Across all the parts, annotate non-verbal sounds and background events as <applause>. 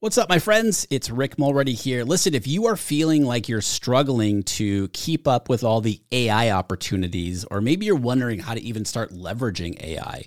What's up, my friends? It's Rick Mulready here. Listen, if you are feeling like you're struggling to keep up with all the AI opportunities, or maybe you're wondering how to even start leveraging AI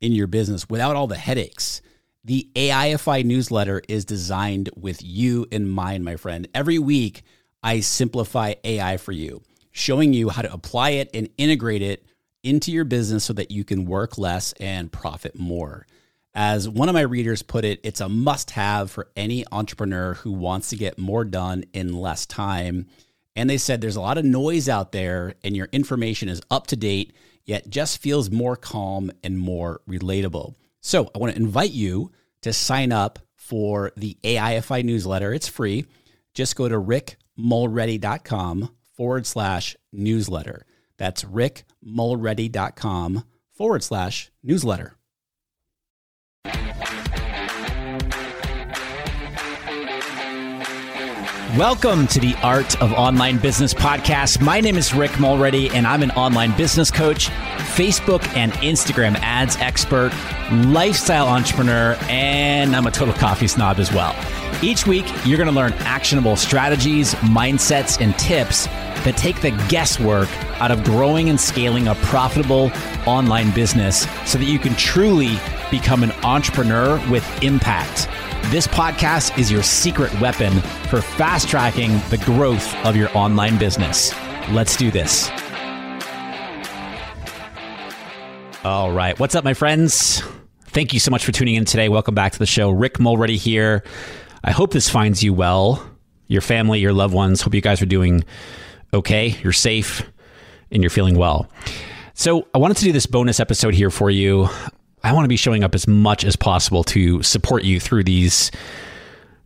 in your business without all the headaches, the AIFI newsletter is designed with you in mind, my friend. Every week, I simplify AI for you, showing you how to apply it and integrate it into your business so that you can work less and profit more. As one of my readers put it, it's a must have for any entrepreneur who wants to get more done in less time. And they said there's a lot of noise out there and your information is up to date, yet just feels more calm and more relatable. So I want to invite you to sign up for the AIFI newsletter. It's free. Just go to rickmulready.com forward slash newsletter. That's rickmulready.com forward slash newsletter. Welcome to the Art of Online Business podcast. My name is Rick Mulready, and I'm an online business coach, Facebook and Instagram ads expert, lifestyle entrepreneur, and I'm a total coffee snob as well. Each week, you're going to learn actionable strategies, mindsets, and tips that take the guesswork out of growing and scaling a profitable online business so that you can truly become an entrepreneur with impact. This podcast is your secret weapon for fast tracking the growth of your online business. Let's do this. All right. What's up, my friends? Thank you so much for tuning in today. Welcome back to the show. Rick Mulready here. I hope this finds you well, your family, your loved ones. Hope you guys are doing okay, you're safe, and you're feeling well. So, I wanted to do this bonus episode here for you. I want to be showing up as much as possible to support you through these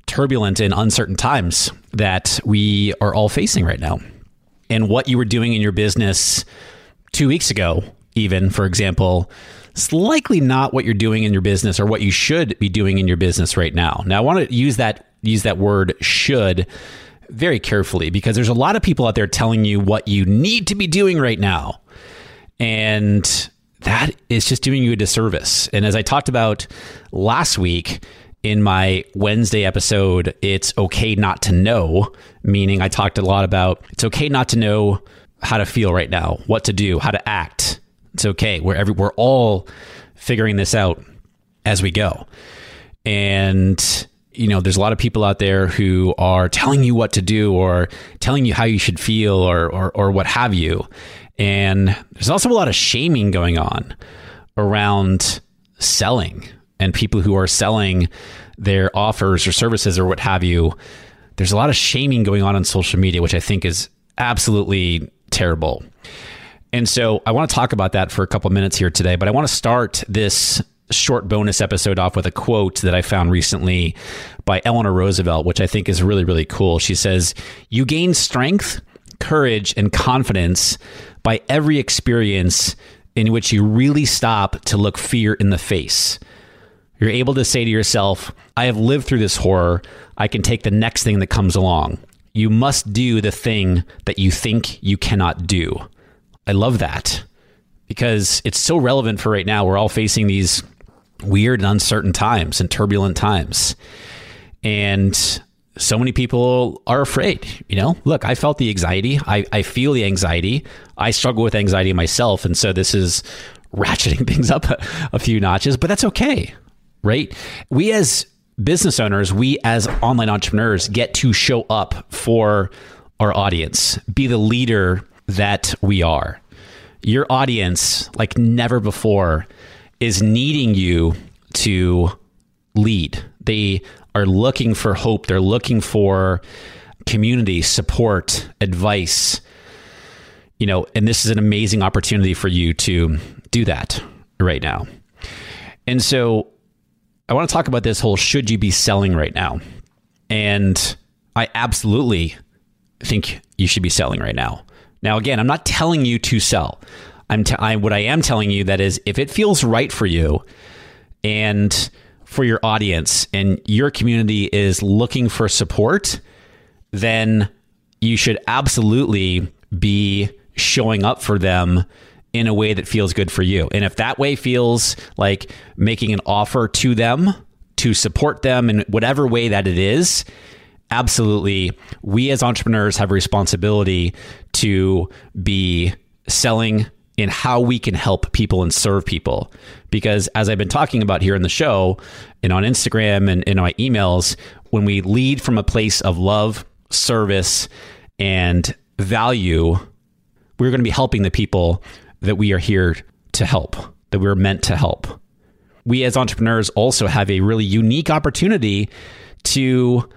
turbulent and uncertain times that we are all facing right now. And what you were doing in your business two weeks ago, even, for example, is likely not what you're doing in your business or what you should be doing in your business right now. Now, I want to use that use that word should very carefully because there's a lot of people out there telling you what you need to be doing right now. And that is just doing you a disservice. And as I talked about last week in my Wednesday episode, it's okay not to know, meaning I talked a lot about it's okay not to know how to feel right now, what to do, how to act. It's okay. We're every, we're all figuring this out as we go. And you know, there's a lot of people out there who are telling you what to do or telling you how you should feel or or, or what have you. And there's also a lot of shaming going on around selling and people who are selling their offers or services or what have you. There's a lot of shaming going on on social media, which I think is absolutely terrible. And so I want to talk about that for a couple minutes here today, but I want to start this short bonus episode off with a quote that I found recently by Eleanor Roosevelt, which I think is really, really cool. She says, You gain strength, courage, and confidence by every experience in which you really stop to look fear in the face. You're able to say to yourself, I have lived through this horror. I can take the next thing that comes along. You must do the thing that you think you cannot do. I love that because it's so relevant for right now. We're all facing these weird and uncertain times and turbulent times. And so many people are afraid. You know, look, I felt the anxiety. I, I feel the anxiety. I struggle with anxiety myself. And so this is ratcheting <laughs> things up a, a few notches, but that's okay, right? We as business owners, we as online entrepreneurs get to show up for our audience, be the leader that we are. Your audience, like never before, is needing you to lead. They are looking for hope, they're looking for community, support, advice. You know, and this is an amazing opportunity for you to do that right now. And so I want to talk about this whole should you be selling right now? And I absolutely think you should be selling right now. Now, again, I'm not telling you to sell. I'm t- I, what I am telling you that is if it feels right for you and for your audience and your community is looking for support, then you should absolutely be showing up for them in a way that feels good for you. And if that way feels like making an offer to them to support them in whatever way that it is, absolutely, we as entrepreneurs have a responsibility to be selling in how we can help people and serve people. Because as I've been talking about here in the show and on Instagram and in my emails, when we lead from a place of love, service, and value, we're going to be helping the people that we are here to help, that we're meant to help. We as entrepreneurs also have a really unique opportunity to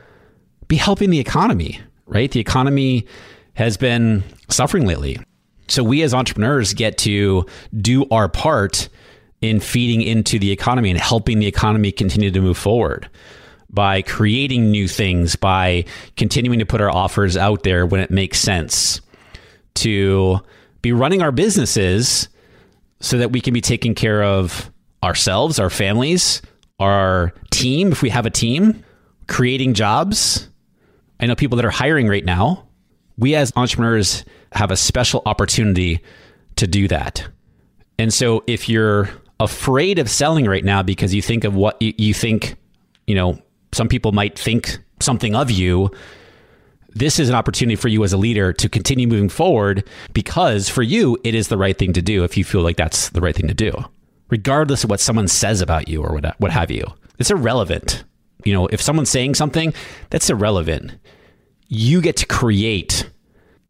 be helping the economy, right? The economy has been suffering lately. So we as entrepreneurs get to do our part in feeding into the economy and helping the economy continue to move forward by creating new things, by continuing to put our offers out there when it makes sense, to be running our businesses so that we can be taking care of ourselves, our families, our team, if we have a team, creating jobs. I know people that are hiring right now. We as entrepreneurs have a special opportunity to do that. And so if you're afraid of selling right now because you think of what you, think, you know, some people might think something of you, this is an opportunity for you as a leader to continue moving forward because for you, it is the right thing to do if you feel like that's the right thing to do, regardless of what someone says about you or what, what have you. It's irrelevant. You know, if someone's saying something, that's irrelevant. You get to create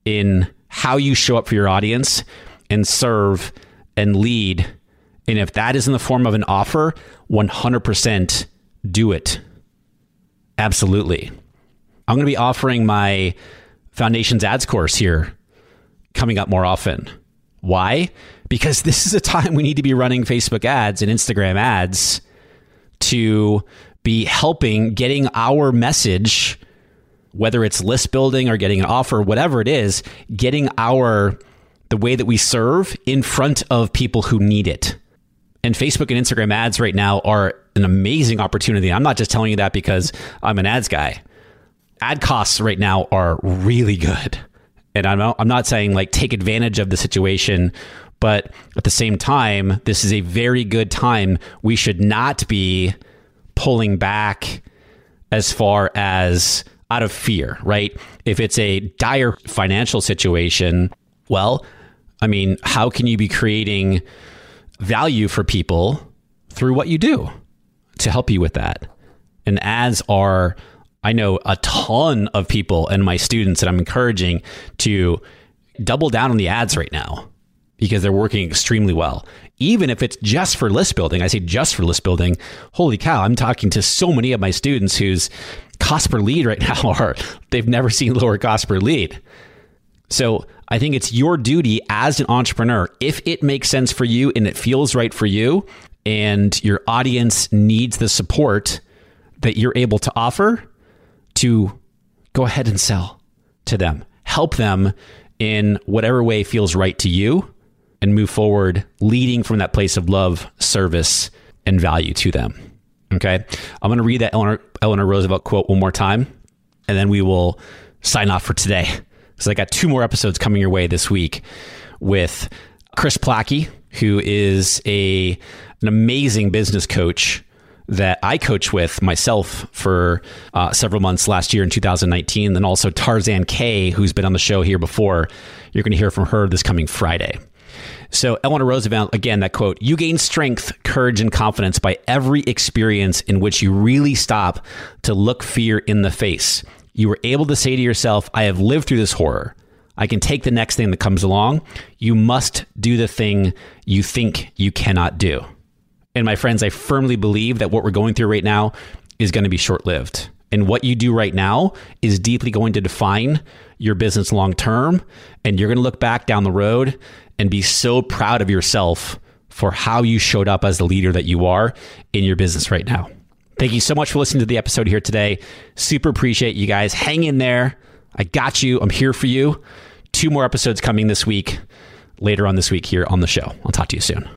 in how you show up for your audience and serve and lead. And if that is in the form of an offer, 100% do it. Absolutely. I'm going to be offering my Foundations Ads course here coming up more often. Why? Because this is a time we need to be running Facebook ads and Instagram ads to be helping getting our message whether it's list building or getting an offer, whatever it is, getting our the way that we serve in front of people who need it. And Facebook and Instagram ads right now are an amazing opportunity. I'm not just telling you that because I'm an ads guy. Ad costs right now are really good. And I'm not, I'm not saying like take advantage of the situation, but at the same time, this is a very good time. We should not be pulling back as far as out of fear, right? If it's a dire financial situation, well, I mean, how can you be creating value for people through what you do to help you with that? And ads are, I know a ton of people and my students that I'm encouraging to double down on the ads right now because they're working extremely well. Even if it's just for list building, I say just for list building. Holy cow, I'm talking to so many of my students whose cost per lead right <laughs> now are they've never seen lower cost per lead. So I think it's your duty as an entrepreneur, if it makes sense for you and it feels right for you, and your audience needs the support that you're able to offer, to go ahead and sell to them. Help them in whatever way feels right to you and move forward, leading from that place of love, service, and value to them. Okay. I'm going to read that Eleanor, Eleanor Roosevelt quote one more time, and then we will sign off for today. <laughs> Because I got two more episodes coming your way this week with Kris Plachy, who is a an amazing business coach that I coach with myself for uh, several months last year in 2019. Then also Tarzan Kay, who's been on the show here before. You're going to hear from her this coming Friday. So, Eleanor Roosevelt, again, that quote You gain strength, courage, and confidence by every experience in which you really stop to look fear in the face. You were able to say to yourself, I have lived through this horror. I can take the next thing that comes along. You must do the thing you think you cannot do. And my friends, I firmly believe that what we're going through right now is going to be short lived. And what you do right now is deeply going to define your business long term. And you're going to look back down the road and be so proud of yourself for how you showed up as the leader that you are in your business right now. Thank you so much for listening to the episode here today. Super appreciate you guys. Hang in there. I got you. I'm here for you. Two more episodes coming this week, later on this week here on the show. I'll talk to you soon.